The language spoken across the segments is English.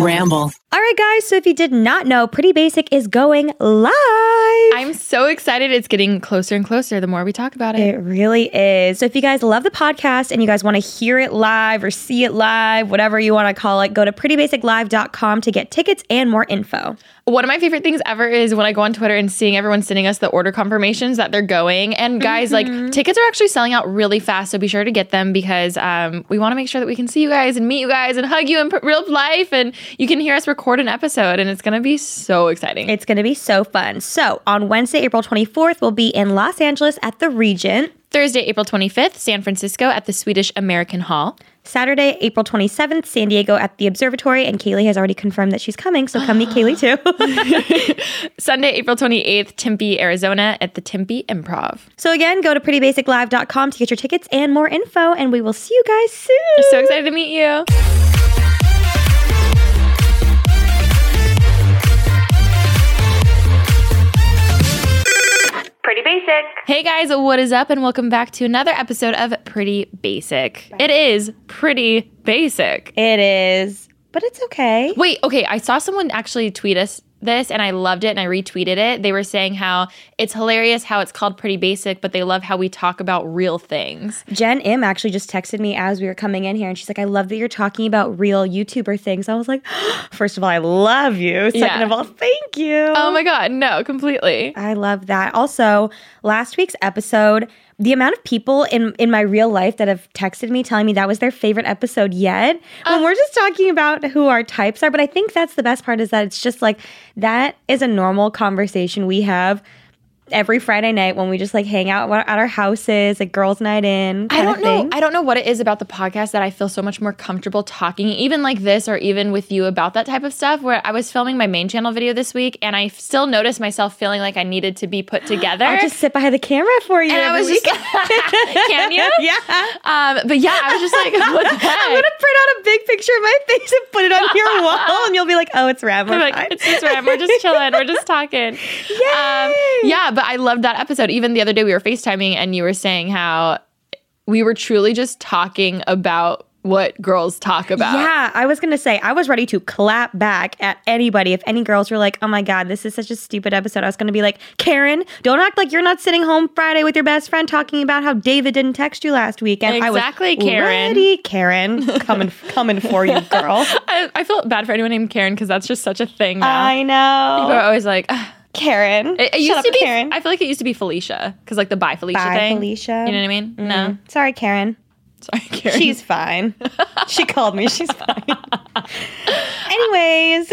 Ramble. All right, guys. So if you did not know, Pretty Basic is going live. I'm so excited. It's getting closer and closer the more we talk about it. It really is. So if you guys love the podcast and you guys want to hear it live or see it live, whatever you want to call it, go to prettybasiclive.com to get tickets and more info. One of my favorite things ever is when I go on Twitter and seeing everyone sending us the order confirmations that they're going. And guys, Mm-hmm. like tickets are actually selling out really fast. So be sure to get them because um, we want to make sure that we can see you guys and meet you guys and hug you in real life. And you can hear us record an episode. And it's going to be so exciting. It's going to be so fun. So on Wednesday, April 24th, we'll be in Los Angeles at the Regent. Thursday, April 25th, San Francisco at the Swedish American Hall. Saturday, April 27th, San Diego at the Observatory. And Kaylee has already confirmed that she's coming. So come meet Kaylee too. Sunday, April 28th, Tempe, Arizona at the Tempe Improv. so again, go to prettybasiclive.com to get your tickets and more info. And we will see you guys soon. I'm So excited to meet you. Pretty basic. Hey guys, what is up? And welcome back to another episode of Pretty Basic. It is pretty basic. It is, but it's okay. Wait, okay, I saw someone actually tweet us this and I loved it and I retweeted it. They were saying how it's hilarious how it's called Pretty Basic, but they love how we talk about real things. Jen M actually just texted me as we were coming in here, and she's like, "I love that you're talking about real YouTuber things." I was like, first of all, I love you. Second Yeah. of all, thank you. Oh my god, no, completely. I love that. Also, last week's episode, the amount of people in in my real life that have texted me telling me that was their favorite episode yet. When we're just talking about who our types are, but I think that's the best part is that it's just like that is a normal conversation we have every Friday night when we just like hang out at our houses, like girls' night in. I don't know. I don't know what it is about the podcast that I feel so much more comfortable talking, even like this or even with you about that type of stuff. Where I was filming my main channel video this week, and I still noticed myself feeling like I needed to be put together. I'll just sit behind the camera for you. and I was just week. can you? yeah. Um, but yeah, I was just like, what the heck? I'm gonna print out a big picture of my face and put it on your wall, and you'll be like, "Oh, it's Ram. We're I'm like, fine." it's just Ram. We're just chilling. We're just talking. Um, yeah, but I loved that episode. Even the other day, we were FaceTiming, and you were saying how we were truly just talking about what girls talk about. Yeah, I was gonna say I was ready to clap back at anybody if any girls were like, "Oh my god, this is such a stupid episode." I was gonna be like, "Karen, don't act like you're not sitting home Friday with your best friend talking about how David didn't text you last week." And Exactly, I was Karen. Ready, Karen, coming coming for you, girl. I, I feel bad for anyone named Karen because that's just such a thing now. I know. People are always like, "Ugh." Karen. it, it used to be. Karen. I feel like it used to be Felicia because like the bye Felicia Bye, thing. Felicia. You know what I mean? No, Sorry, Karen. sorry, Karen. She's fine. she called me. She's fine. Anyways,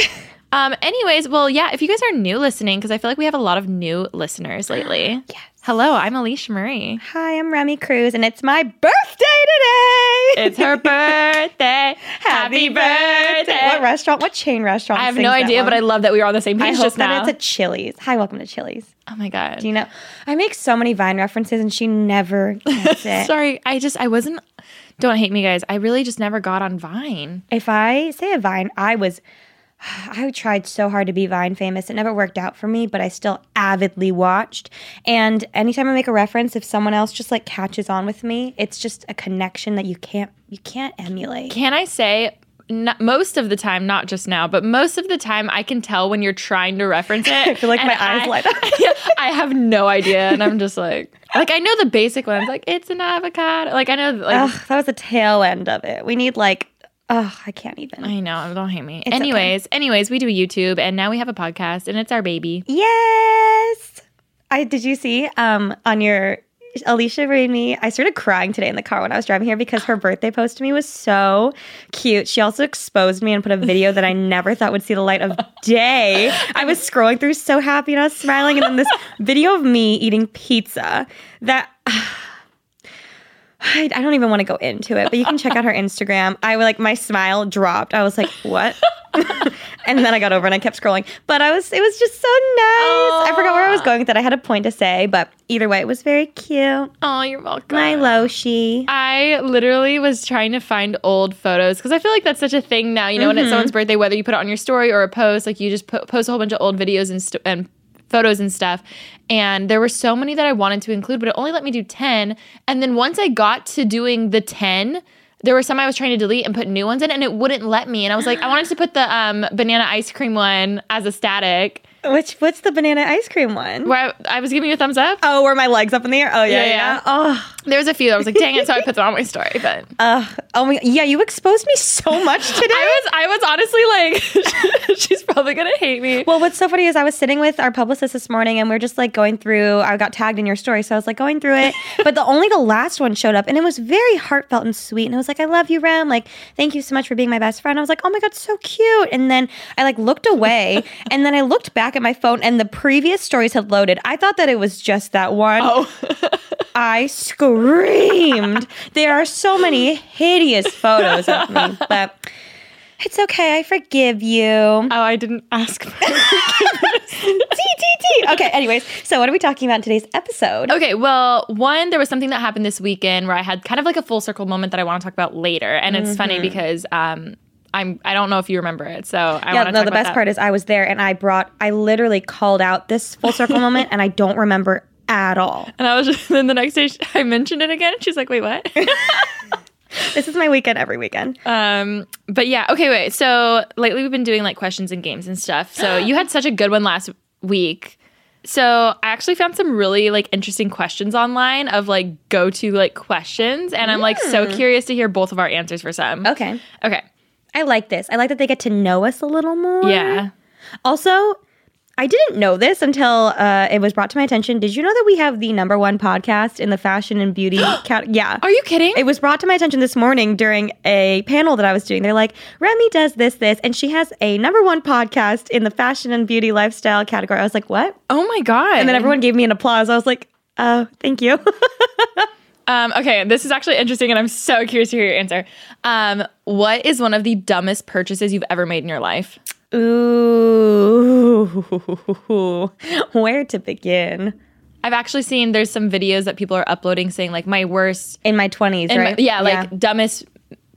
Um. Anyways, well, yeah. If you guys are new listening, because I feel like we have a lot of new listeners lately. Yes. Hello, I'm Alicia Marie. hi, I'm Remi Cruz, and it's my birthday today. It's her birthday. Happy birthday. What restaurant? What chain restaurant? I have no idea, but I love that we were on the same I page hope just that now. it's a Chili's. Hi, welcome to Chili's. oh my god. Do you know? I make so many Vine references, and she never gets it. Sorry, I just I wasn't. Don't hate me, guys. I really just never got on Vine. If I say a Vine, I was. I tried so hard to be Vine famous. It never worked out for me, but I still avidly watched. And anytime I make a reference, if someone else just like catches on with me, it's just a connection that you can't you can't emulate. Can I say? Not, most of the time, not just now, but most of the time, I can tell when you're trying to reference it. I feel like my eyes I- light up. yeah, I have no idea, and I'm just like, like I know the basic ones, like it's an avocado. Like I know, like Ugh, that was the tail end of it. We need like, oh, I can't even. I know. Don't hate me. okay. anyways, anyways, we do YouTube, and now we have a podcast, and it's our baby. Yes. I did you see um on your Alicia made me I started crying today in the car when I was driving here because her birthday post to me was so cute. She also exposed me and put a video that I never thought would see the light of day. I was scrolling through so happy and I was smiling and then this video of me eating pizza that I, I don't even want to go into it, but you can check out her Instagram. I like my smile dropped. I was like, "What?" and then I got over and I kept scrolling. But I was, it was just so nice. I forgot where I was going with that. I had a point to say, but either way, it was very cute. Oh, you're welcome. My Loshi. I literally was trying to find old photos because I feel like that's such a thing now. You know, when it's mm-hmm. someone's birthday, whether you put it on your story or a post, like you just po- post a whole bunch of old videos and, st- and photos and stuff. And there were so many that I wanted to include, but it only let me do 10. And then once I got to doing the 10, there were some I was trying to delete and put new ones in, and it wouldn't let me. And I was like, I wanted to put the um, banana ice cream one as a static. Which what's the banana ice cream one? Where I, I was giving you a thumbs up. Oh, where my legs up in the air. Oh yeah, Yeah, yeah. yeah. Oh, There was a few. I was like, dang it, so I put them on my story. But uh, oh my. Yeah, you exposed me so much today. I was I was honestly like, she's probably gonna hate me. Well, what's so funny is I was sitting with our publicist this morning and we are just like going through, I got tagged in your story. So I was like going through it. but the only the last one showed up and it was very heartfelt and sweet. And I was like, I love you, Rem. Like, thank you so much for being my best friend. I was like, oh my God, so cute. And then I like looked away and then I looked back at my phone and the previous stories had loaded. I thought that it was just that one. Oh, I screamed. there are so many hideous photos of me, but it's okay. I forgive you. oh, I didn't ask. For T. Okay, anyways, so what are we talking about in today's episode? Okay, well, one, there was something that happened this weekend where I had kind of like a full circle moment that I want to talk about later, and it's funny because um, I'm I don't know if you remember it, so I yeah, no, the best that. part is I was there and I brought, I literally called out this full circle moment and I don't remember at all. And I was just, then the next day I mentioned it again, and she's like, "Wait, what?" This is my weekend every weekend. um, but yeah, okay, wait. So lately we've been doing like questions and games and stuff. So you had such a good one last week. So I actually found some really like interesting questions online of like go to like questions, and I'm like so curious to hear both of our answers for some. Okay. Okay. I like this. I like that they get to know us a little more. Yeah. Also, I didn't know this until uh, it was brought to my attention. Did you know that we have the number one podcast in the fashion and beauty cat? Yeah. Are you kidding? It was brought to my attention this morning during a panel that I was doing. They're like, Remi does this, this, and she has a number one podcast in the fashion and beauty lifestyle category. I was like, what? oh my god. And then everyone gave me an applause. I was like, oh, thank you. Um, okay, this is actually interesting, and I'm so curious to hear your answer. Um, what is one of the dumbest purchases you've ever made in your life? Ooh, where to begin? I've actually seen there's some videos that people are uploading saying like my worst, In my 20s, and my- right? yeah, like dumbest.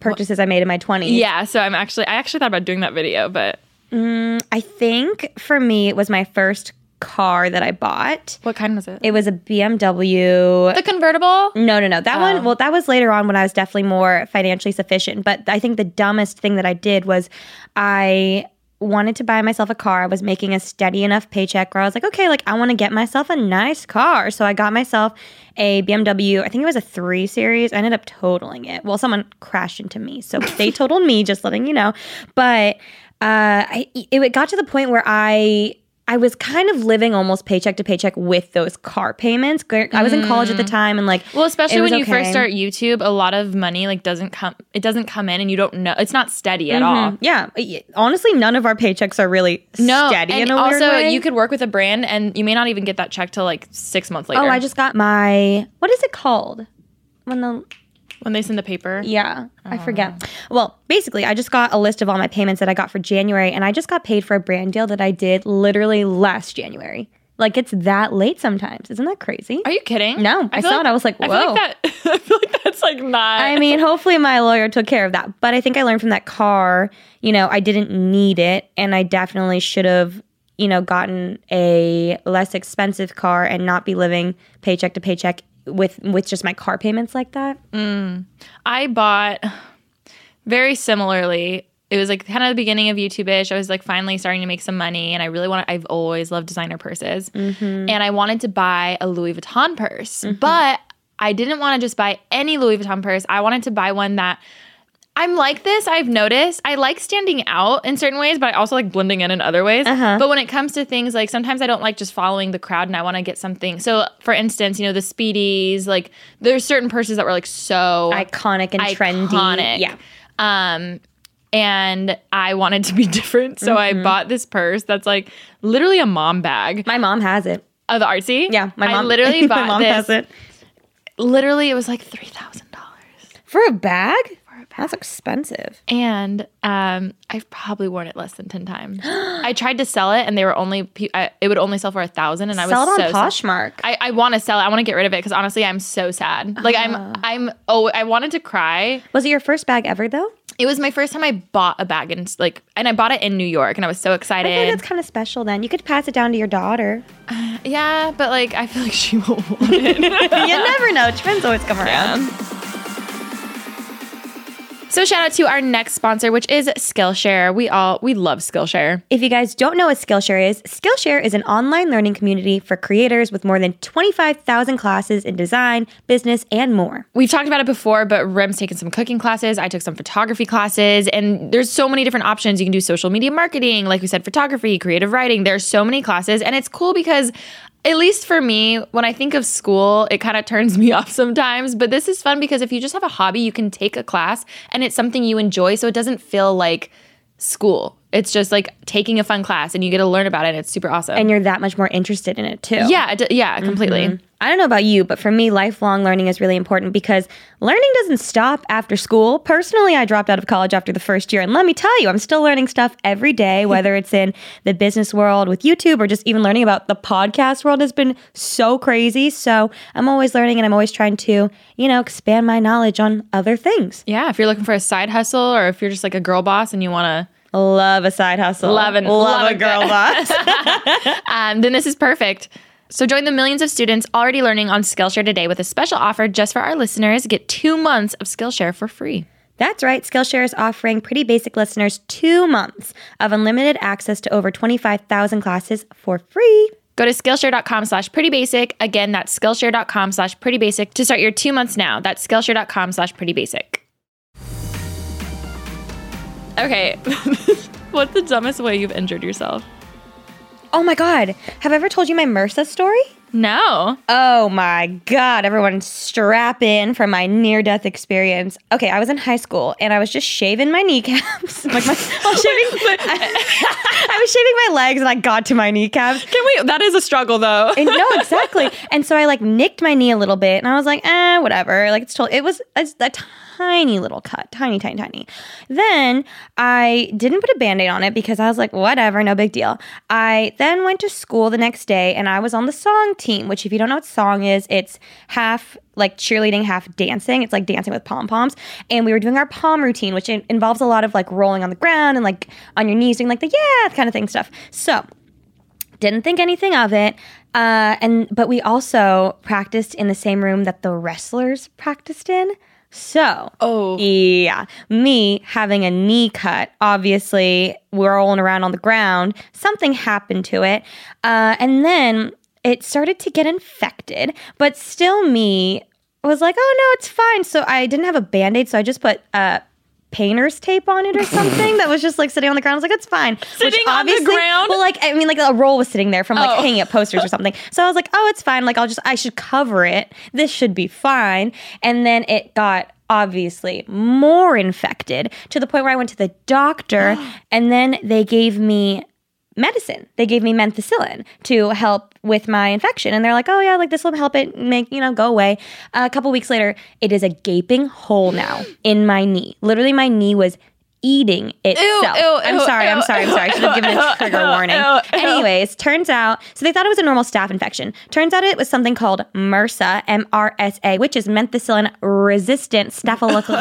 purchases I made in my 20s. Yeah, so I'm actually I actually thought about doing that video, but I think for me, it was my first car that I bought. what kind was it? It was a BMW. the convertible. No, no, no. That one, well, that was later on when I was definitely more financially sufficient. But I think the dumbest thing that I did was I wanted to buy myself a car. I was making a steady enough paycheck where I was like, okay, like I want to get myself a nice car. So I got myself a BMW. I think it was a three series. I ended up totaling it. Well, someone crashed into me. So they totaled me, just letting you know. But uh, I, it got to the point where I I was kind of living almost paycheck to paycheck with those car payments. I was in college at the mm. time, and like, Well, especially when was you first start YouTube, a lot of money like doesn't come. It doesn't come in, and you don't know. It's not steady at mm-hmm. all. yeah, honestly, none of our paychecks are really No, steady and in a also way. you could work with a brand, and you may not even get that check till like six months later. oh, I just got my what is it called when the when they send the paper. yeah I oh. forget. Well, basically, I just got a list of all my payments that I got for January, and I just got paid for a brand deal that I did literally last January. Like it's that late sometimes. Isn't that crazy? Are you kidding? No, I feel saw it. I was like, I feel whoa. like that. I feel like that's like not. I mean, hopefully my lawyer took care of that. But I think I learned from that car, you know, I didn't need it and I definitely should have, you know, gotten a less expensive car and not be living paycheck to paycheck with with just my car payments like that. Mm. I bought very similarly. It was like kind of the beginning of YouTube-ish. I was like finally starting to make some money, and I really want. I've always loved designer purses, mm-hmm. and I wanted to buy a Louis Vuitton purse, mm-hmm. but I didn't want to just buy any Louis Vuitton purse. I wanted to buy one that. I'm like this. I've noticed. I like standing out in certain ways, but I also like blending in in other ways. But when it comes to things like sometimes I don't like just following the crowd and I want to get something. So, for instance, you know, the Speedies, like there's certain purses that were like so Iconic and trendy. Yeah. Um, and I wanted to be different, so I bought this purse that's like literally a mom bag. My mom has it. Oh, the artsy. Yeah, my I mom literally bought my mom this. has it. Literally, it was like three thousand dollars, For a bag? That's expensive. and um, I've probably worn it less than ten times. I tried to sell it, and they were only I, it would only sell for a thousand, and I was Sell it on so sad. Poshmark. I, I want to sell it. I want to get rid of it because honestly, I'm so sad. Like I'm, I'm. Oh, I wanted to cry. Was it your first bag ever though? It was my first time I bought a bag and like, and I bought it in New York, and I was so I excited. feel like that's kind of special then. You could pass it down to your daughter. yeah, but like, I feel like she won't want it. you never know. Trends always come around. So shout out to our next sponsor, which is Skillshare. We all we love Skillshare. If you guys don't know what Skillshare is, Skillshare is an online learning community for creators with more than 25,000 classes in design, business, and more. We've talked about it before, but Rem's taken some cooking classes. I took some photography classes, and there's so many different options. You can do social media marketing, like we said, photography, creative writing. There's so many classes, and it's cool because at least for me, when I think of school, it kind of turns me off sometimes. But this is fun because if you just have a hobby, you can take a class and it's something you enjoy. So it doesn't feel like school. It's just like taking a fun class and you get to learn about it. It's super awesome. And you're that much more interested in it too. yeah, d- yeah, mm-hmm. completely. I don't know about you, but for me, lifelong learning is really important because learning doesn't stop after school. Personally, I dropped out of college after the first year, and let me tell you, I'm still learning stuff every day, whether it's in the business world with YouTube or just even learning about the podcast world has been so crazy. So I'm always learning and I'm always trying to, you know, expand my knowledge on other things. Yeah, if you're looking for a side hustle or if you're just like a girl boss and you want to Love a side hustle. Love and- love, love a girl boss. um, then this is perfect. So join the millions of students already learning on Skillshare today with a special offer just for our listeners. Get two months of Skillshare for free. That's right. Skillshare is offering Pretty Basic listeners two months of unlimited access to over 25,000 classes for free. Go to Skillshare.com slash pretty basic. Again, that's Skillshare.com slash pretty basic to start your two months now. That's Skillshare.com slash pretty basic. Okay. What's the dumbest way you've injured yourself? Oh my God. Have I ever told you my MRSA story? No. Oh my God. Everyone strap in for my near death experience. Okay, I was in high school and I was just shaving my kneecaps. like my, I, was shaving, I was shaving my legs and I got to my kneecaps. Can we? That is a struggle though. And no, exactly. And so I like nicked my knee a little bit, and I was like, eh, whatever. Like it's told. It was a, a tiny little cut, tiny, tiny, tiny. Then I didn't put a band-aid on it because I was like, whatever, no big deal. I then went to school the next day, and I was on the song team. Which, if you don't know what song is, it's half like cheerleading, half dancing. It's like dancing with pom poms. And we were doing our palm routine, which in- involves a lot of like rolling on the ground and like on your knees, doing like the yeah kind of thing stuff. So didn't think anything of it uh, and but we also practiced in the same room that the wrestlers practiced in so Oh. yeah me having a knee cut obviously we're rolling around on the ground something happened to it uh, and then it started to get infected but still me was like oh no it's fine so i didn't have a band-aid so i just put uh, painter's tape on it or something that was just like sitting on the ground. I was like, it's fine. Which Sitting on the ground? Well, like I mean, like a roll was sitting there from like Oh. hanging up posters or something. So I was like, oh, it's fine. Like I'll just I should cover it. This should be fine. And then it got obviously more infected to the point where I went to the doctor and then they gave me medicine. They gave me methicillin to help with my infection. And they're like, oh, yeah, like this will help it make, you know, go away. a couple weeks later, it is a gaping hole now in my knee. Literally, my knee was eating itself. ew, I'm ew, sorry, I'm ew, sorry, I'm sorry. I should have given a trigger warning. ew, ew. Anyways, turns out, so they thought it was a normal staph infection. Turns out it was something called MRSA, M R S A, which is methicillin resistant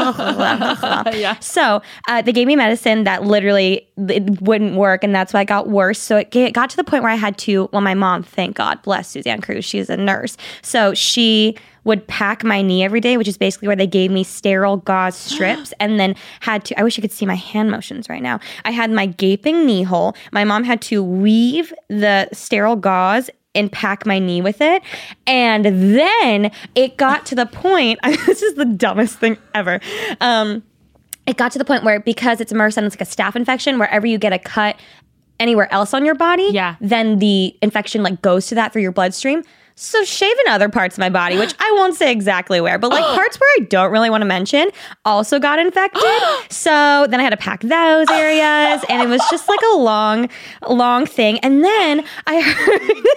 staphylococcus. Yeah. So uh, they gave me medicine that literally it wouldn't work, and that's why it got worse. So it ga- got to the point where I had to. Well, my mom, thank God, bless Suzanne Cruz, she's a nurse, so she would pack my knee every day, which is basically where they gave me sterile gauze strips, and then had to. I wish you could see my hand motions right now. I had my gaping knee hole. My mom had to weave the sterile gauze and pack my knee with it. And then it got to the point, this is the dumbest thing ever. Um, it got to the point where because it's MRSA and it's like a staph infection, wherever you get a cut anywhere else on your body, Yeah. then the infection like goes to that through your bloodstream. So shaving other parts of my body, which I won't say exactly where, but like parts where I don't really want to mention, also got infected. so then I had to pack those areas, and it was just like a long, long thing. And then I heard.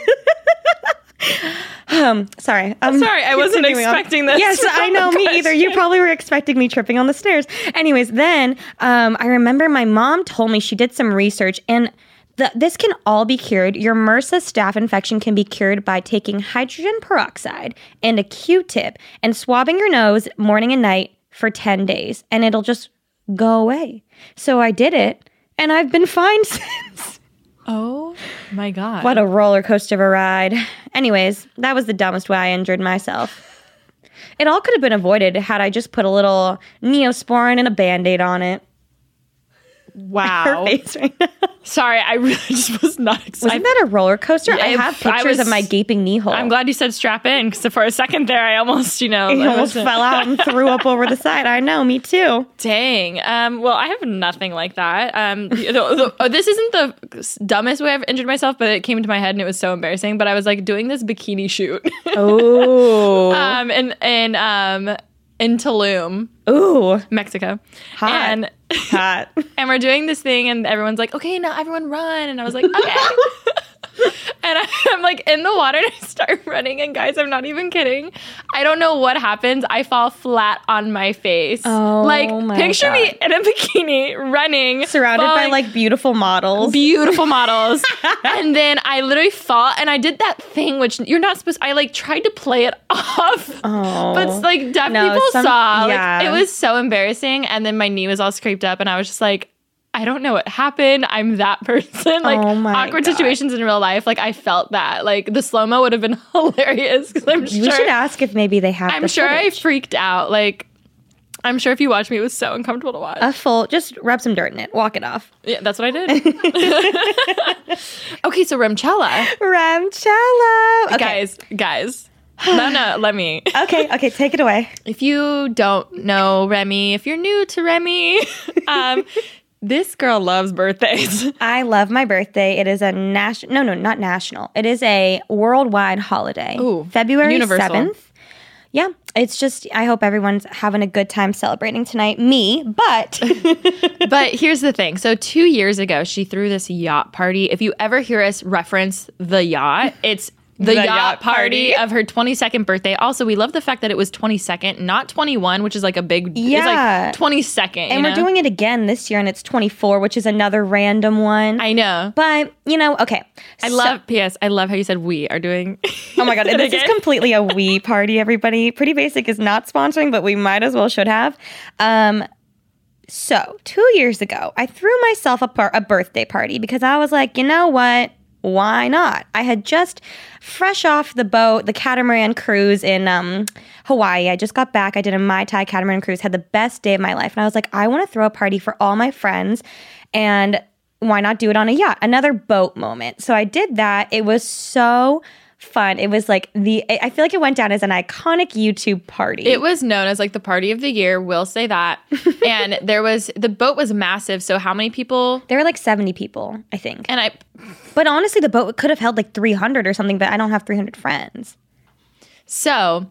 um, sorry, I'm um, Sorry, I wasn't on. expecting this Yes, I know me either. You probably were expecting me tripping on the stairs. Anyways, then um, I remember my mom told me she did some research and. The, this can all be cured. Your MRSA staph infection can be cured by taking hydrogen peroxide and a Q-tip and swabbing your nose morning and night for 10 days, and it'll just go away. So I did it, and I've been fine since. Oh my god. What a roller coaster of a ride. Anyways, that was the dumbest way I injured myself. It all could have been avoided had I just put a little neosporin and a band aid on it. Her Wow. face right now. Sorry, I really just was not excited. Wasn't that a roller coaster? I Yeah, have I pictures of my gaping knee hole. I'm glad you said strap in because for a second there, I almost, you know, I almost fell out and threw up over the side. I know, me too. Dang. Um, well, I have nothing like that. Um, the, the, oh, this isn't the dumbest way I've injured myself, but it came into my head and it was so embarrassing. But I was like doing this bikini shoot, Oh, um, in in um in Tulum, ooh, Mexico, Hot. and hot. and we're doing this thing, and everyone's like, "Okay, now everyone run," and I was like, "Okay." And I, I'm like in the water and I start running. And guys, I'm not even kidding. I don't know what happens. I fall flat on my face. Oh like, my picture me in a bikini running, Surrounded by like beautiful models. beautiful models. and then I literally fall and I did that thing which you're not supposed I like tried to play it off. Oh. But like deaf No, people some- saw. yeah. Like it was so embarrassing. And then my knee was all scraped up and I was just like, I don't know what happened. I'm that person. Like Oh awkward God. situations in real life. Like I felt that. Like the slow mo would have been hilarious because I'm we sure should ask if maybe they have. I'm the sure I freaked out. Like I'm sure if you watch me, it was so uncomfortable to watch. a full. Just rub some dirt in it. Walk it off. yeah, that's what I did. okay, so Remchella. Ramcello. Okay. guys guys no no let me Okay. Okay. Take it away. if you don't know remi if you're new to remi um this girl loves birthdays I love my birthday. It is a national. No, no, not national. It is a worldwide holiday. Ooh, February universal. seventh. Yeah, it's just. I hope everyone's having a good time celebrating tonight. Me, but but here's the thing so two years ago she threw this yacht party if you ever hear us reference the yacht it's the, The yacht, yacht party, party. of her 22nd birthday. Also, we love the fact that it was 22nd, not 21, which is like a big. Yeah. It's like 22nd. and we're know? doing it again this year, and it's twenty four, which is another random one. I know. but you know, okay. I So- love. P.S. I love how you said we are doing. Oh my god, this is completely a we party, everybody. Pretty Basic is not sponsoring, but we might as well should have. Um, so two years ago, I threw myself a, par- a birthday party because I was like, you know what? Why not? I had just fresh off the boat, the catamaran cruise in um, Hawaii. I just got back. I did a Mai Tai catamaran cruise, had the best day of my life. And I was like, I want to throw a party for all my friends. And why not do it on a yacht? Another boat moment. So I did that. It was so fun. It was like the, I feel like it went down as an iconic YouTube party. It was known as like the party of the year. We'll say that. and there was the boat was massive. So how many people? there were like 70 people, I think. And I But honestly, the boat could have held like 300 or something, but I don't have 300 friends. so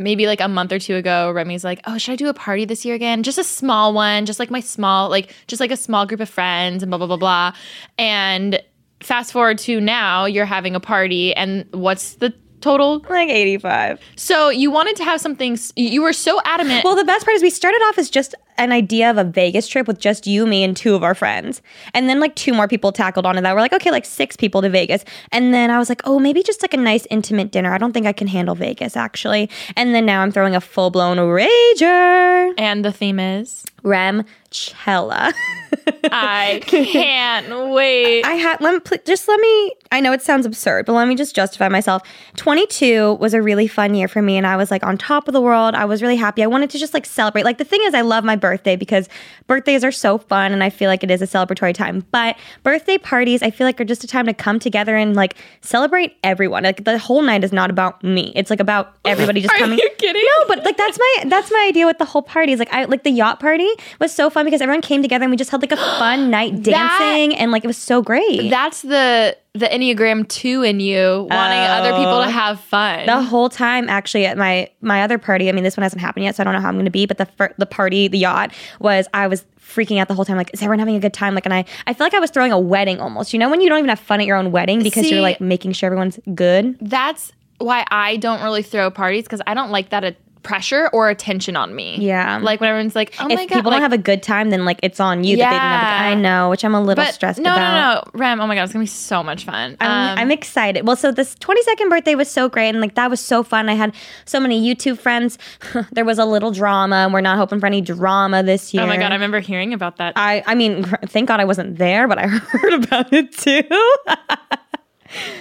maybe like a month or two ago, Remi's like, "Oh, should I do a party this year again? Just a small one, just like my small, like just like a small group of friends and blah blah blah blah." And fast forward to now, you're having a party, and what's the total? Like 85. So you wanted to have something. You were so adamant. Well, the best part is we started off as just an idea of a Vegas trip with just you, me, and two of our friends. And then like two more people tackled onto that. We're like, okay, like six people to Vegas. And then I was like, oh, maybe just like a nice intimate dinner. I don't think I can handle Vegas actually. And then now I'm throwing a full blown rager. and the theme is Remchella. I can't wait. I had let me pl- just let me. I know it sounds absurd, but let me just justify myself. Twenty two was a really fun year for me, and I was like on top of the world. I was really happy. I wanted to just like celebrate. Like the thing is, I love my birthday because birthdays are so fun, and I feel like it is a celebratory time. But birthday parties, I feel like are just a time to come together and like celebrate everyone. Like the whole night is not about me. It's like about everybody just Are coming. you kidding? No, but like that's my that's my idea with the whole party. Is like I like the yacht party was so fun because everyone came together and we just had like a fun night dancing and like it was so great. That's the the Enneagram two in you wanting other people to oh. have fun. the whole time actually at my my other party. I mean, this one hasn't happened yet, so I don't know how I'm going to be. But the fir- the party, the yacht was I was freaking out the whole time. Like, is everyone having a good time? Like, and I I feel like I was throwing a wedding almost. You know, when you don't even have fun at your own wedding because See- you're like making sure everyone's good. That's why I don't really throw parties because I don't like that pressure or attention on me. Yeah. Like when everyone's like, "Oh if my god," people like, don't have a good time, then like it's on you that they didn't have. A Yeah. good, I know, which I'm a little but stressed no, about. no, no, Rem. Oh my god, it's gonna be so much fun. I'm, Um, I'm excited. Well, so this 22nd birthday was so great, and like that was so fun. I had so many YouTube friends. there was a little drama, and we're not hoping for any drama this year. oh my god, I remember hearing about that. I, I mean, thank God I wasn't there, but I heard about it too.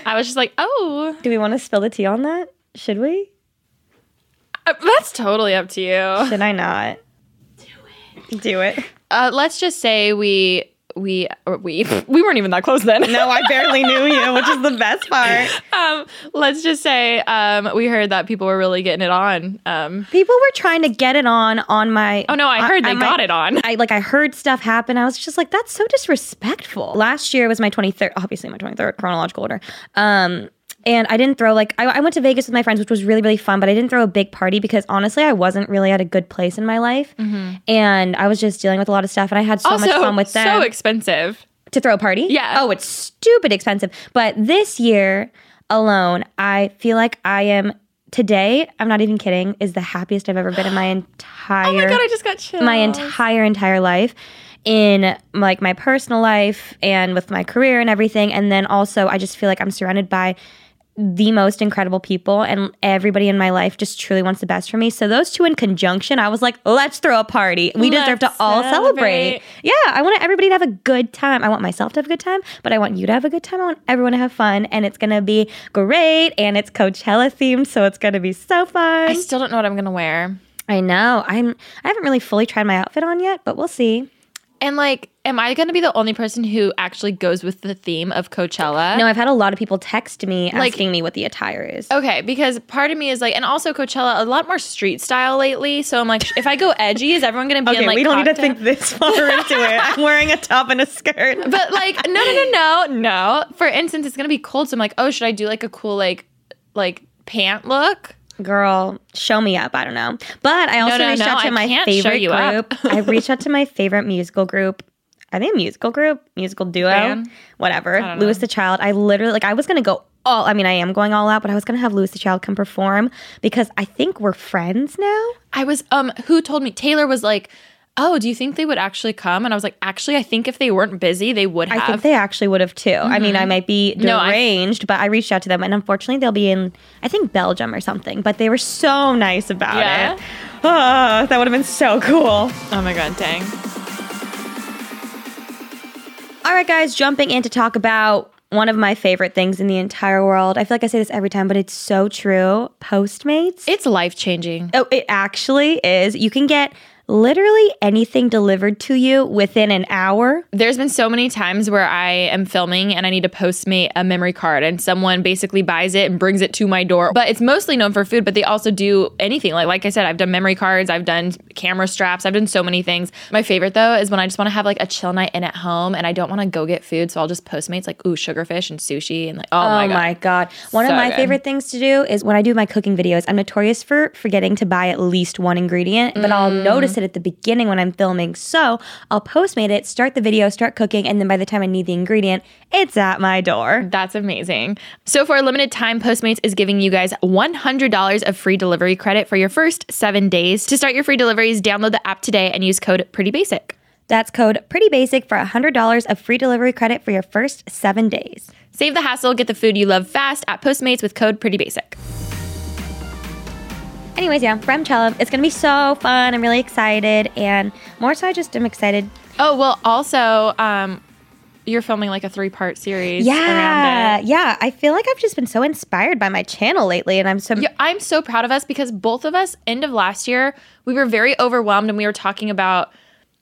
I was just like, oh, Do we want to spill the tea on that? Should we? Uh, that's totally up to you. Should I not? Do it. Do it. Uh, let's just say we we we we weren't even that close then. No, I barely knew you, which is the best part. um, let's just say um, we heard that people were really getting it on. Um, People were trying to get it on on my. oh no, I heard they on got my- it on. I like I heard stuff happen. I was just like, that's so disrespectful. Last year was my 23rd, obviously my 23rd chronological order. Um, and I didn't throw like I, I went to Vegas with my friends, which was really really fun. But I didn't throw a big party because honestly, I wasn't really at a good place in my life, mm-hmm. and I was just dealing with a lot of stuff. And I had so also, much fun with them so expensive. to throw a party. Yeah. Oh, it's stupid expensive. But this year alone, I feel like I am today. I'm not even kidding. Is the happiest I've ever been in my entire Oh my god, I just got chills. my entire entire life in like my personal life and with my career and everything and then also I just feel like I'm surrounded by the most incredible people and everybody in my life just truly wants the best for me. So those two in conjunction, I was like, let's throw a party. We deserve to all celebrate. celebrate. Yeah, I want everybody to have a good time. I want myself to have a good time, but I want you to have a good time. I want everyone to have fun and it's going to be great and it's Coachella themed, so it's going to be so fun. I still don't know what I'm gonna wear. I know. I'm I haven't really fully tried my outfit on yet, but we'll see. And like, am I gonna be the only person who actually goes with the theme of Coachella? No, I've had a lot of people text me Like- asking me what the attire is. Okay, because part of me is like, and also Coachella, a lot more street style lately. So I'm like, if I go edgy, is everyone gonna be in Okay, like? we don't need to think this far into it. I'm wearing a top and a skirt. But like, no, no, no, no, no. For instance, it's gonna be cold, so I'm like, oh, should I do like a cool like, like pant look? Girl, show me up. I don't know. But I also no, reached no, out to I my favorite group. I reached out to my favorite musical group. Are they a musical group? Musical duo? Band? Whatever. Louis the Child. I literally like I was gonna go all I mean, I am going all out, but I was gonna have Louis the Child come perform because I think we're friends now. I was um, who told me? Taylor was like, oh, do you think they would actually come? And I was like, actually, I think if they weren't busy, they would have. I think they actually would have too. I mean, I mm-hmm. might be No, deranged, but I reached out to them, and unfortunately, they'll be in, I think, Belgium or something. But they were so nice about Yeah? it. Oh, that would have been so cool. oh my god, dang. All right, guys, jumping in to talk about one of my favorite things in the entire world. I feel like I say this every time, but it's so true. Postmates. It's life changing. Oh, it actually is. You can get literally anything delivered to you within an hour. There's been so many times where I am filming and I need to postmate a memory card and someone basically buys it and brings it to my door. But it's mostly known for food, but they also do anything. Like like I said, I've done memory cards, I've done camera straps, I've done so many things. My favorite though is when I just want to have like a chill night in at home and I don't want to go get food, so I'll just postmates like ooh sugarfish and sushi and like oh, Oh my god. my god. One of my good. favorite things to do is when I do my cooking videos, I'm notorious for forgetting to buy at least one ingredient, but I'll Mm. notice it at the beginning when I'm filming. So I'll postmate it, start the video, start cooking, and then by the time I need the ingredient, it's at my door. That's amazing. So, for a limited time, Postmates is giving you guys $100 of free delivery credit for your first seven days. To start your free deliveries, download the app today and use code PRETTYBASIC. That's code pretty basic for $100 of free delivery credit for your first seven days. Save the hassle, get the food you love fast at Postmates with code PRETTYBASIC. Anyways, yeah, Remchella, it's gonna be so fun. I'm really excited, and more so, I just am excited. Oh, well, also, um, you're filming like a three part series Yeah, yeah. I feel like I've just been so inspired by my channel lately, and I'm so Yeah, I'm so proud of us because both of us, end of last year, we were very overwhelmed and we were talking about.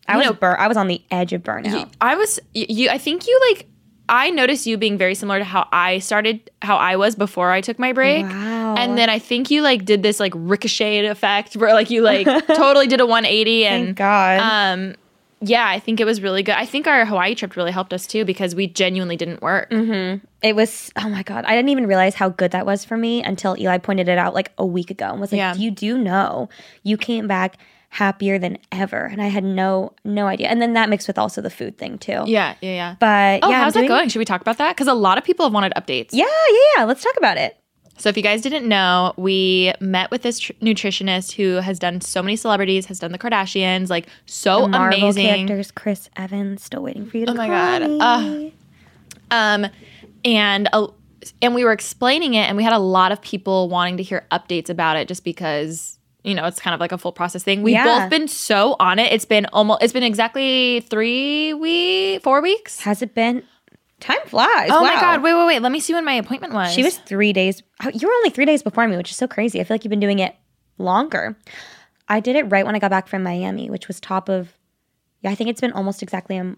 I was know, bur- I was on the edge of burnout. I was y- you. I think you like. I noticed you being very similar to how I started, how I was before I took my break. Wow. And then I think you like did this like ricochet effect where like you like totally did a 180 and Thank God. um yeah, I think it was really good. I think our Hawaii trip really helped us too because we genuinely didn't work. It was oh my god! I didn't even realize how good that was for me until Eli pointed it out like a week ago and was like, Yeah. "You do know you came back happier than ever," and I had no no idea. And then that mixed with also the food thing too. Yeah, yeah, yeah. But oh, yeah, how's doing- that going? Should we talk about that? Because a lot of people have wanted updates. Yeah, yeah, yeah. Let's talk about it. So, if you guys didn't know, we met with this tr- nutritionist who has done so many celebrities, has done the Kardashians, like so The Marvel amazing. characters, Chris Evans, still waiting for you to Oh my God. Ugh. Um, and uh, and we were explaining it, and we had a lot of people wanting to hear updates about it, just because you know it's kind of like a full process thing. We've Yeah. both been so on it. It's been almost. It's been exactly three week, four weeks. Has it been? Time flies. Oh my god! Wait, wait, wait. Let me see when my appointment was. She was three days. oh, You were only three days before me, which is so crazy. I feel like you've been doing it longer. I did it right when I got back from Miami, which was top of, yeah, I think it's been almost exactly a,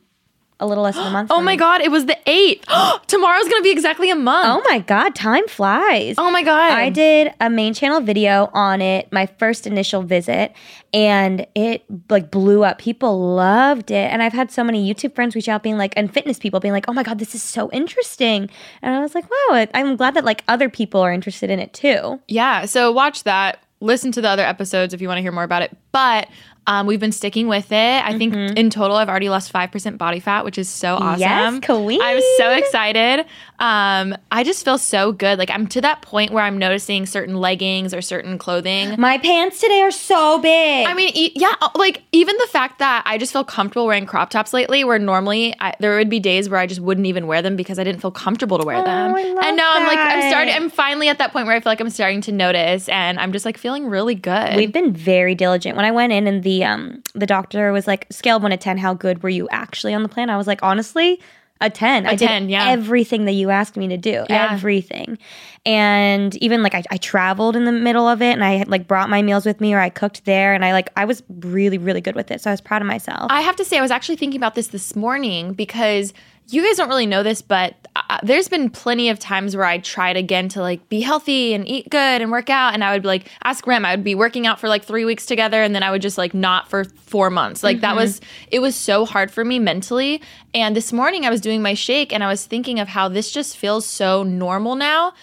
a little less than a month. Oh my me. god, it was the 8th. Tomorrow's going to be exactly a month. Oh my God, time flies. Oh my god. I did a main channel video on it, my first initial visit, and it like blew up. People loved it. And I've had so many YouTube friends reach out being like, and fitness people being like, oh my God, this is so interesting. And I was like, wow, I'm glad that like other people are interested in it too. Yeah, so watch that. Listen to the other episodes if you want to hear more about it. But um, we've been sticking with it. I think in total, I've already lost 5% body fat, which is so awesome. Yes, queen. I'm so excited. Um, I just feel so good. Like, I'm to that point where I'm noticing certain leggings or certain clothing. My pants today are so big. I mean, e- yeah, uh, like even the fact that I just feel comfortable wearing crop tops lately, where normally I, there would be days where I just wouldn't even wear them because I didn't feel comfortable to wear them. I love and now I'm like, I'm starting, I'm finally at that point where I feel like I'm starting to notice, and I'm just like feeling really good. We've been very diligent. When I went in and the um the doctor was like, scale one to ten, how good were you actually on the plan? I was like, honestly, a ten. I 10, did yeah. everything that you asked me to do. Yeah. Everything. And even like I, I traveled in the middle of it and I had like brought my meals with me or I cooked there and I like I was really, really good with it. So I was proud of myself. I have to say, I was actually thinking about this this morning because you guys don't really know this, but uh, uh, there's been plenty of times where I tried again to like be healthy and eat good and work out. And I would be like, ask Rem, I would be working out for like three weeks together and then I would just like not for four months. Like that mm-hmm. was, it was so hard for me mentally. And this morning I was doing my shake and I was thinking of how this just feels so normal now.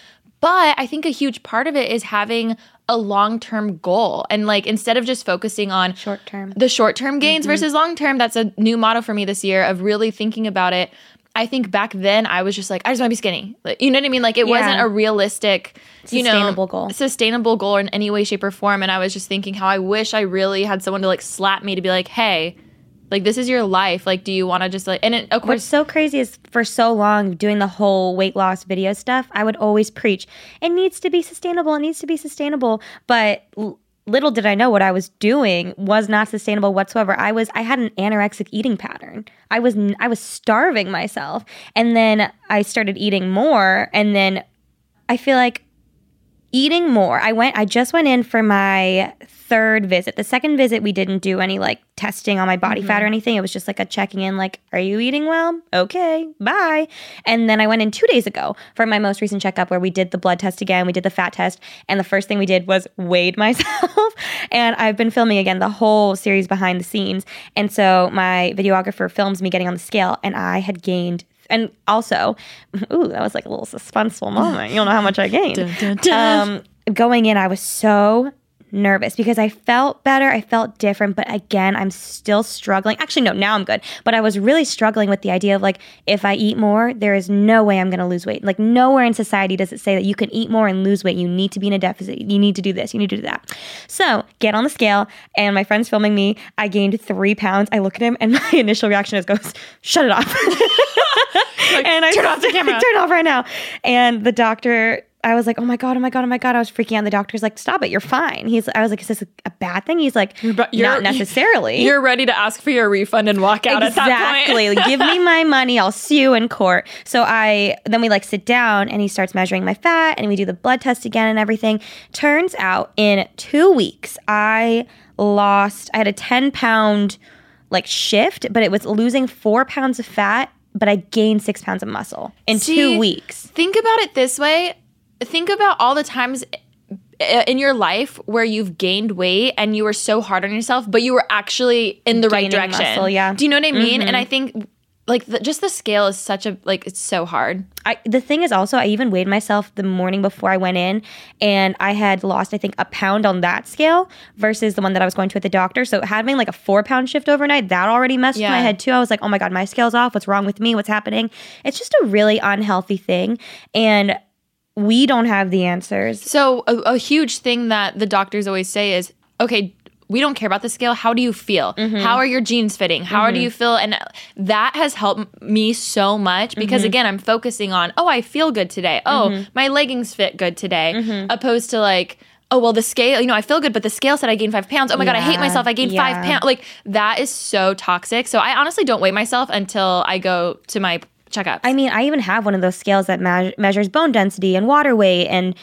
But I think a huge part of it is having a long term goal. And like instead of just focusing on Short term. the short term gains mm-hmm. versus long term. That's a new motto for me this year of really thinking about it. I think back then I was just like, I just want to be skinny. Like, you know what I mean? Like it Yeah. wasn't a realistic, you know, Sustainable goal. sustainable goal in any way, shape, or form. And I was just thinking how I wish I really had someone to like slap me to be like, hey, like this is your life. Like, do you want to just like? And it, of What's course, so crazy is for so long doing the whole weight loss video stuff, I would always preach it needs to be sustainable, it needs to be sustainable. But l- little did I know what I was doing was not sustainable whatsoever. I was I had an anorexic eating pattern. I was I was starving myself, and then I started eating more, and then I feel like eating more. I went I just went in for my third visit. The second visit we didn't do any like testing on my body fat or mm-hmm. anything. It was just like a checking in like are you eating well? Okay, bye. And then I went in 2 days ago for my most recent checkup where we did the blood test again, we did the fat test, and the first thing we did was weighed myself. and I've been filming again the whole series behind the scenes. And so my videographer films me getting on the scale and I had gained and also, ooh, that was like a little suspenseful moment. You don't know how much I gained. Dun, dun, dun. Um, going in, I was so nervous because I felt better. I felt different, but again, I'm still struggling. Actually, no, now I'm good. But I was really struggling with the idea of like, if I eat more, there is no way I'm going to lose weight. Like, nowhere in society does it say that you can eat more and lose weight. You need to be in a deficit. You need to do this. You need to do that. So, get on the scale, and my friend's filming me. I gained three pounds. I look at him, and my initial reaction is goes, "Shut it off." and I "Turn off the camera." turn off right now. And the doctor, I was like, oh my god, oh my god, oh my god. I was freaking out. The doctor's like, stop it, you're fine. He's, I was like, is this a, bad thing? He's like, you're- not necessarily. you're ready to ask for your refund and walk out at that exactly. Give me my money. I'll sue you in court. So I then we like sit down and he starts measuring my fat and we do the blood test again and everything. Turns out in two weeks I lost. I had a ten pound like shift, but it was losing four pounds of fat. But I gained six pounds of muscle in See, two weeks. Think about it this way. Think about all the times in your life where you've gained weight and you were so hard on yourself, but you were actually in the right direction. muscle, yeah. Mm-hmm. Do you know what I mean? And I think like the, just the scale is such a like it's so hard. I, the thing is also I even weighed myself the morning before I went in and I had lost I think a pound on that scale versus the one that I was going to at the doctor. So having like a four pound shift overnight, that already messed with my head too. I was like, oh my God, my scale's off. What's wrong with me? What's happening? It's just a really unhealthy thing. And we don't have the answers. So a, a huge thing that the doctors always say is, okay, we don't care about the scale. How do you feel? Mm-hmm. How are your jeans fitting? How do you feel? And that has helped me so much because Mm-hmm. again, I'm focusing on, oh, I feel good today. Oh, my leggings fit good today, Mm-hmm. opposed to like. Oh well, the scale, you know, I feel good, but the scale said I gained five pounds. Oh my god, I hate myself. I gained yeah. five pounds. Like that is so toxic. So I honestly don't weigh myself until I go to my checkups. I mean, I even have one of those scales that me- measures bone density and water weight and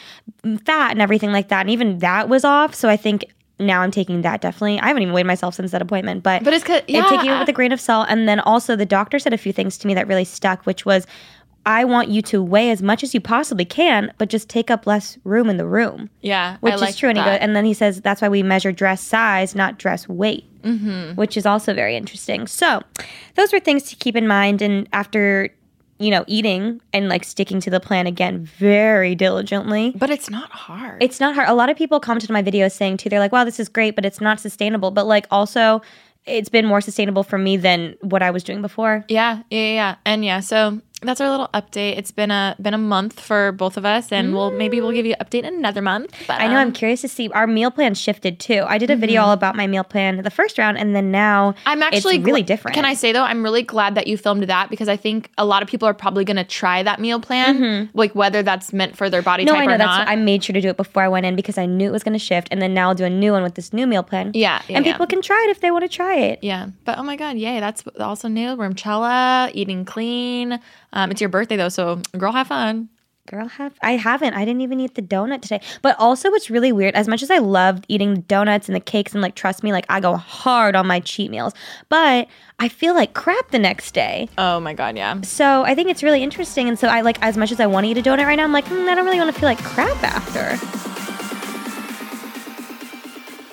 fat and everything like that. And even that was off. So I think now I'm taking that definitely. I haven't even weighed myself since that appointment, but But it's I'm taking it with a grain of salt. And then also the doctor said a few things to me that really stuck, which was, I want you to weigh as much as you possibly can, but just take up less room in the room. yeah, Which I is like true. And, he goes, and then he says that's why we measure dress size, not dress weight, mm-hmm. which is also very interesting. So, those were things to keep in mind. And after, you know, eating and like sticking to the plan again very diligently, but it's not hard. it's not hard. A lot of people commented on my videos saying too, they're like, wow, this is great, but it's not sustainable. But like also, it's been more sustainable for me than what I was doing before. Yeah, yeah, yeah, yeah. And yeah, so that's our little update. It's been a been a month for both of us, and we'll maybe we'll give you an update in another month. But I know um, I'm curious to see our meal plan shifted too. I did a video all about my meal plan the first round, and then now I'm actually it's really different. Can I say though, I'm really glad that you filmed that because I think a lot of people are probably going to try that meal plan, like whether that's meant for their body Mm-hmm. No, type I know. or That's not. I made sure to do it before I went in because I knew it was going to shift, and then now I'll do a new one with this new meal plan. Yeah, yeah, and yeah. people can try it if they want to try it. yeah, but oh my god, yay! That's also new. Remchella, eating clean. Um, it's your birthday though, so girl, have fun. Girl, have I haven't. I didn't even eat the donut today. But also, what's really weird, as much as I loved eating the donuts and the cakes, and like trust me, like I go hard on my cheat meals, but I feel like crap the next day. Oh my god, yeah. So I think it's really interesting. And so I like, as much as I want to eat a donut right now, I'm like, mm, I don't really want to feel like crap after.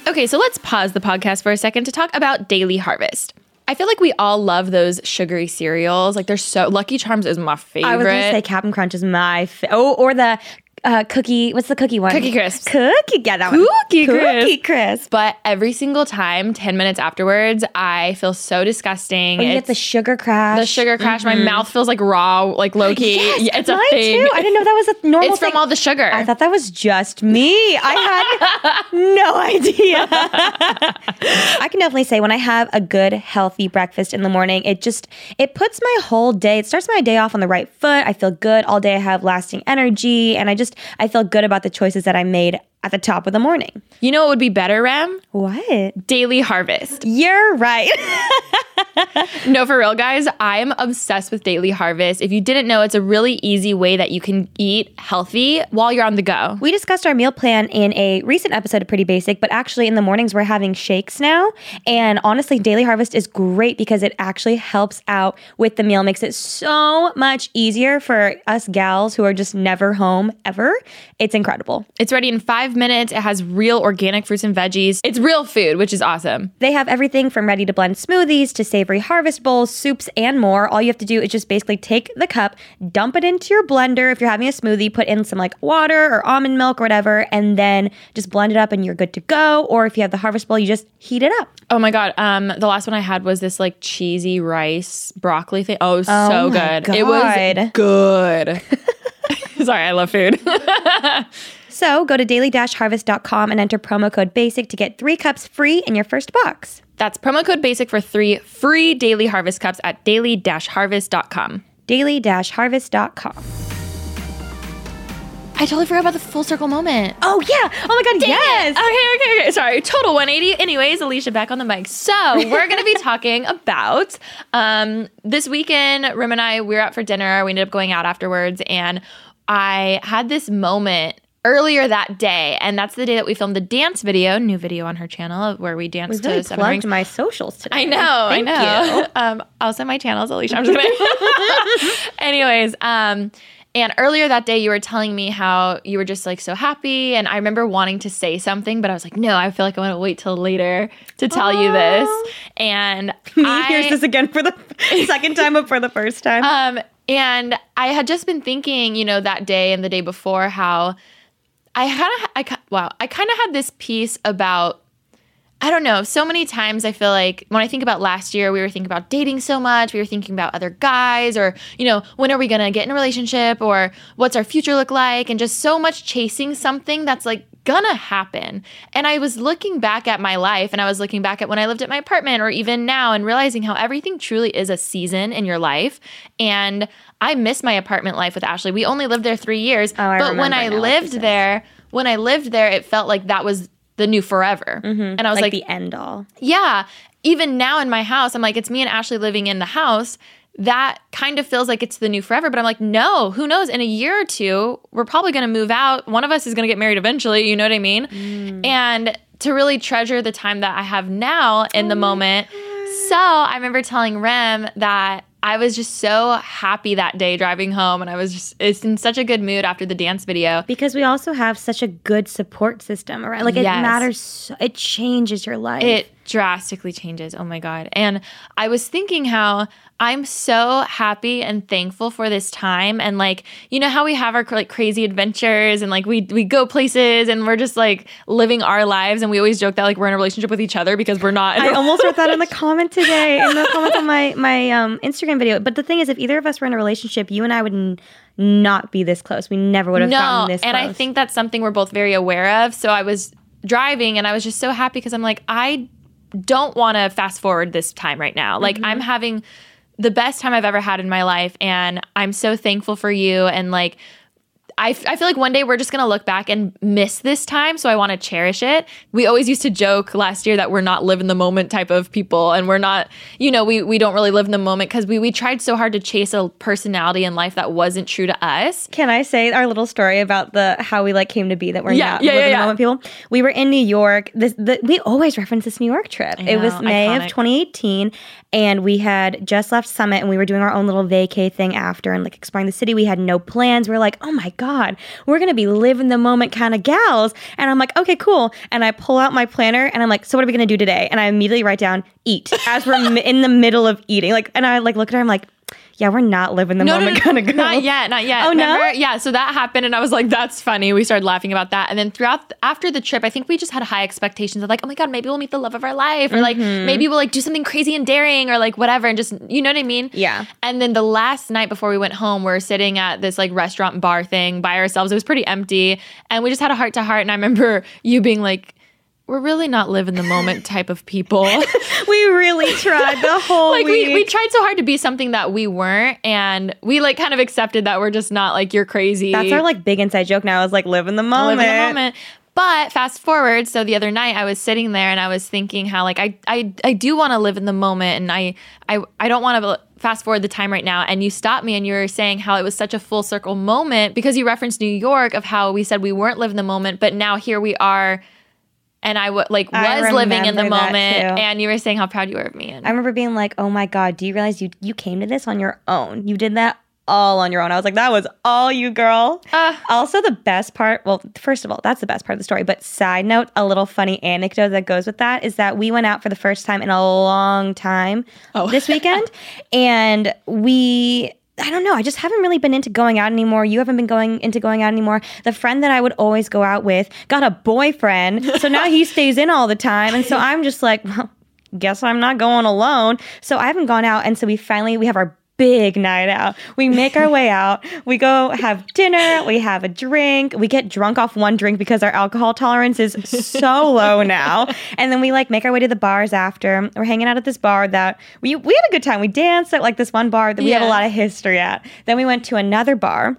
Okay, so let's pause the podcast for a second to talk about Daily Harvest. I feel like we all love those sugary cereals. Like they're so Lucky Charms is my favorite. I was gonna say Captain Crunch is my fa- oh, or the uh, cookie. What's the cookie one? Cookie Crisps. Cookie, yeah, that one. Cookie Cookie Crisp. crisp. but every single time, 10 minutes afterwards, I feel so disgusting. Oh, you get the sugar crash. the sugar crash. My mouth feels like raw, like low key. Yes, Yeah, it's a mine thing. too. I didn't know that was a normal It's from all the sugar. I thought that was just me. I had no idea. I can definitely say when I have a good healthy breakfast in the morning, it just it puts my whole day. It starts my day off on the right foot. I feel good all day. I have lasting energy and I just I feel good about the choices that I made at the top of the morning. you know what would be better, Rem? What? Daily Harvest. You're right. No, for real, guys, I am obsessed with Daily Harvest. If you didn't know, it's a really easy way that you can eat healthy while you're on the go. We discussed our meal plan in a recent episode of Pretty Basic, but actually in the mornings we're having shakes now. And honestly, Daily Harvest is great because it actually helps out with the meal, makes it so much easier for us gals who are just never home ever. It's incredible. It's ready in five minutes. It has real organic fruits and veggies. It's real food, which is awesome. They have everything from ready to blend smoothies to savory harvest bowls, soups, and more. All you have to do is just basically take the cup, dump it into your blender. If you're having a smoothie, put in some like water or almond milk or whatever, and then just blend it up and you're good to go. Or if you have the harvest bowl, you just heat it up. Oh my god. Um, the last one I had was this like cheesy rice broccoli thing. Oh, Oh so good. It was God. good. Sorry, I love food. So go to daily-harvest.com and enter promo code BASIC to get three cups free in your first box. That's promo code basic for three free daily harvest cups at daily-harvest.com. daily-harvest.com. I totally forgot about the full circle moment. Oh yeah! Oh my god, yes! Okay, okay, okay. Sorry. Total 180. Anyways, Alisha back on the mic. So we're gonna be talking about um this weekend, Rem and I, we were out for dinner. We ended up going out afterwards, and I had this moment earlier that day, and that's the day that we filmed the dance video, new video on her channel where we danced Really to Seven plugged my socials today. I know, Thank I know. You. Um, also, my channel is Alisha. I'm just kidding. Anyways, um, and earlier that day, you were telling me how you were just like so happy, and I remember wanting to say something, but I was like, no, I feel like I want to wait till later to tell you this. And Me I, hears this again for the second time, but for the first time. um, and I had just been thinking, you know, that day and the day before, how I kind of, I wow, I kind of had this piece about. I don't know. So many times I feel like when I think about last year, we were thinking about dating so much. We were thinking about other guys, or, you know, when are we going to get in a relationship, or what's our future look like, and just so much chasing something that's like gonna happen. And I was looking back at my life, and I was looking back at when I lived at my apartment, or even now, and realizing how everything truly is a season in your life. And I miss my apartment life with Ashley. We only lived there three years, Oh, but when I now what you lived there, when I lived there, it felt like that was the new forever. Mm-hmm. And I was like, like, the end all. yeah. Even now in my house, I'm like, it's me and Ashley living in the house. That kind of feels like it's the new forever. But I'm like, no, who knows? In a year or two, we're probably going to move out. One of us is going to get married eventually. You know what I mean? Mm. And to really treasure the time that I have now in oh the moment. So I remember telling Rem that I was just so happy that day driving home and I was just it's in such a good mood after the dance video. Because we also have such a good support system, around. Like it yes. matters so, it changes your life. It drastically changes. Oh my god. And I was thinking how I'm so happy and thankful for this time and like you know how we have our like crazy adventures and like we we go places and we're just like living our lives and we always joke that like we're in a relationship with each other because we're not. I almost wrote that in the comment today in the comments on my my um, Instagram video. But the thing is, if either of us were in a relationship, you and I would n- not be this close. We never would have no, gotten this. And I think that's something we're both very aware of. So I was driving and I was just so happy because I'm like I don't want to fast forward this time right now. Like mm-hmm. I'm having the best time I've ever had in my life. And I'm so thankful for you. And like, I, f- I feel like one day we're just going to look back and miss this time. So I want to cherish it. We always used to joke last year that we're not live in the moment type of people. And we're not, you know, we, we don't really live in the moment because we, we tried so hard to chase a personality in life that wasn't true to us. Can I say our little story about the how we like came to be that we're yeah, not yeah, live yeah, in the moment people? We were in New York. This the, We always reference this New York trip. Know, it was May iconic. of 2018 and we had just left Summit and we were doing our own little vacay thing after and like exploring the city. We had no plans. We are like, oh my God, we're going to be living the moment kind of gals. And I'm like, okay, cool. And I pull out my planner and I'm like, so what are we going to do today? And I immediately write down eat as we're in the middle of eating. Like, and I like look at her, I'm like, yeah, we're not living the no, moment no, no, kind of girl. Not yet, not yet. Oh Remember? no, yeah. So that happened, and I was like, "That's funny." We started laughing about that, and then throughout after the trip, I think we just had high expectations of like, "Oh my god, maybe we'll meet the love of our life," or mm-hmm. like maybe we'll like do something crazy and daring, or like whatever, and just you know what I mean? Yeah. And then the last night before we went home, we are sitting at this like restaurant bar thing by ourselves. It was pretty empty, and we just had a heart to heart. And I remember you being like we're really not live in the moment type of people. we really tried the whole like week. we we tried so hard to be something that we weren't, and we like kind of accepted that we're just not like you're crazy. That's our like big inside joke now. Is like live in the moment. Live in the moment. But fast forward, so the other night I was sitting there and I was thinking how like I I I do want to live in the moment, and I I I don't want to fast forward the time right now and you stopped me and you were saying how it was such a full circle moment because you referenced New York of how we said we weren't living the moment but now here we are and I w- like was living in the moment. and you were saying how proud you were of me and I remember being like oh my god do you realize you you came to this on your own? You did that all on your own. I was like that was all you girl. Uh, also the best part well first of all that's the best part of the story. But side note a little funny anecdote that goes with that is that we went out for the first time in a long time oh. this weekend and we I don't know. I just haven't really been into going out anymore. You haven't been going into going out anymore. The friend that I would always go out with got a boyfriend. So now he stays in all the time. And so I'm just like, well, guess I'm not going alone. So I haven't gone out. And so we finally, we have our big night out. We make our way out. We go have dinner. We have a drink. We get drunk off one drink because our alcohol tolerance is so low now. And then we like make our way to the bars after. We're hanging out at this bar that we we had a good time. We danced at like this one bar that we yeah. have a lot of history at. Then we went to another bar.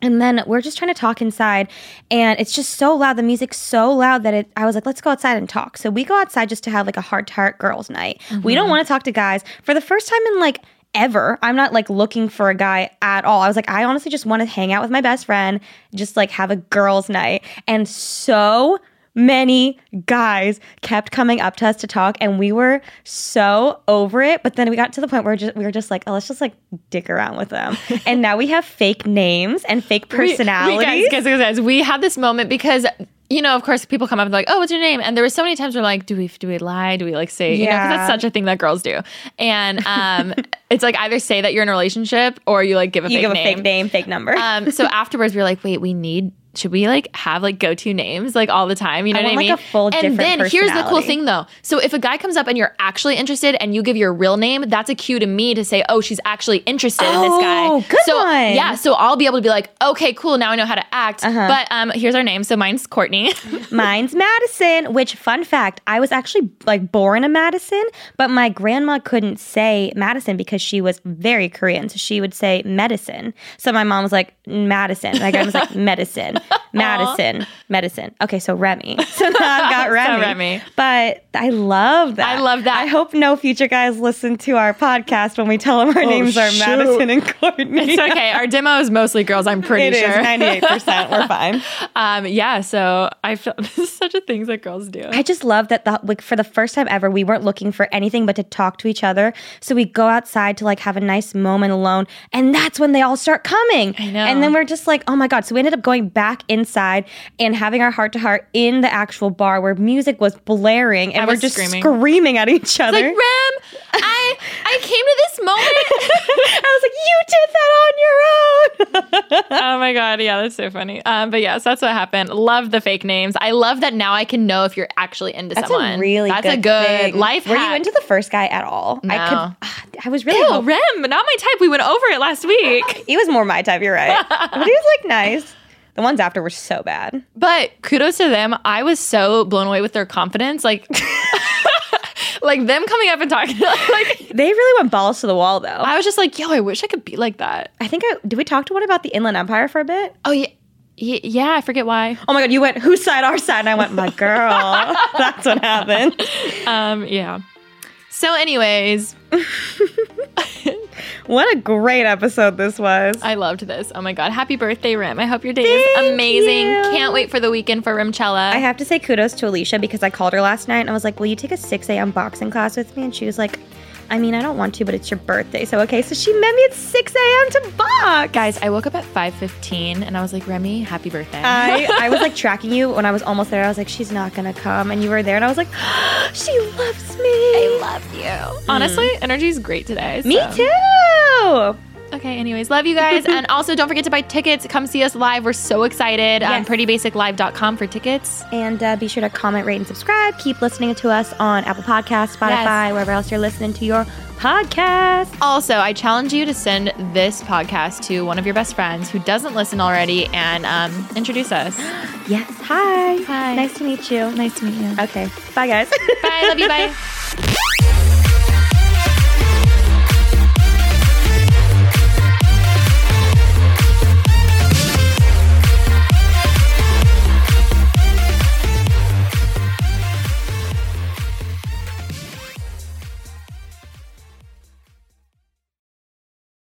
And then we're just trying to talk inside, and it's just so loud. The music's so loud that it. I was like, let's go outside and talk. So we go outside just to have like a heart to heart girls' night. Mm-hmm. We don't want to talk to guys for the first time in like ever. I'm not like looking for a guy at all. I was like, I honestly just want to hang out with my best friend, just like have a girls' night. And so many guys kept coming up to us to talk and we were so over it but then we got to the point where just, we were just like oh let's just like dick around with them and now we have fake names and fake personalities we, we guys, guys, guys, we had this moment because you know, of course, people come up and like, "Oh, what's your name?" And there were so many times where like, "Do we do we lie? Do we like say?" You yeah. know, that's such a thing that girls do. And um, it's like either say that you're in a relationship or you like give a you fake give name. a fake name, fake number. Um, so afterwards, we are like, "Wait, we need should we like have like go to names like all the time? You know I what I mean? Like a full and then here's the cool thing though. So if a guy comes up and you're actually interested and you give your real name, that's a cue to me to say, oh, she's actually interested oh, in this guy. Oh, good so one. yeah, so I'll be able to be like, okay, cool, now I know how to act. Uh-huh. But um, here's our name. So mine's Courtney. mine's Madison. Which fun fact, I was actually like born a Madison, but my grandma couldn't say Madison because she was very Korean, so she would say medicine. So my mom was like Madison. My grandma was like medicine. Madison, medicine. Okay, so Remi. So now I've got Remi. Remi. But I love that. I love that. I hope no future guys listen to our podcast when we tell them our names are. Madison and Courtney. It's okay. Our demo is mostly girls. I'm pretty It is sure. 98%. We're fine. Um, yeah. So I feel this is such a thing that girls do. I just love that the like for the first time ever, we weren't looking for anything but to talk to each other. So we go outside to like have a nice moment alone, and that's when they all start coming. I know. And then we're just like, oh my god! So we ended up going back inside and having our heart to heart in the actual bar where music was blaring, and I we're just screaming. screaming at each other. like Rem, I I came to this moment. I was like, you did that on your own. oh my god, yeah, that's so funny. Um, but yes, that's what happened. Love the fake names. I love that now I can know if you're actually into That's someone. a really that's good a good thing. life Were hack. you into the first guy at all? I No. could. I was really. Ew, Rem, not my type. We went over it last week. he was more my type. You're right, but he was like nice. The ones after were so bad. But kudos to them. I was so blown away with their confidence. Like, like them coming up and talking. Like, They really went balls to the wall, though. I was just like, yo, I wish I could be like that. I think I did. We talk to one about the Inland Empire for a bit. Oh yeah, Y- yeah. I forget why. Oh my god, you went whose side, our side, and I went my girl. That's what happened. Um, yeah. So, anyways, What a great episode this was. I loved this. Oh my god, happy birthday, Rem! I hope your day Thank is amazing. you. Can't wait for the weekend for Remchella. I have to say kudos to Alisha because I called her last night and I was like, "Will you take a 6 a.m. boxing class with me?" And she was like, "I mean, I don't want to, but it's your birthday, so okay." So she met me at 6 a.m. to box. Guys, I woke up at 5:15 and I was like, Remi, happy birthday. I, I was like tracking you when I was almost there. I was like, she's not gonna come, and you were there, and I was like, she loves me. I love you. Honestly, energy is great today. Me too. Okay, anyways, love you guys. and also don't forget to buy tickets. Come see us live. We're so excited. Um, Yes. prettybasiclive.com for tickets. And uh, be sure to comment, rate, and subscribe. Keep listening to us on Apple Podcasts, Spotify, Yes. wherever else you're listening to your podcast. Also, I challenge you to send this podcast to one of your best friends who doesn't listen already and um, introduce us. Yes. Hi. Hi. Nice to meet you. Nice to meet you. Okay. Bye, guys. Bye. Love you. Bye.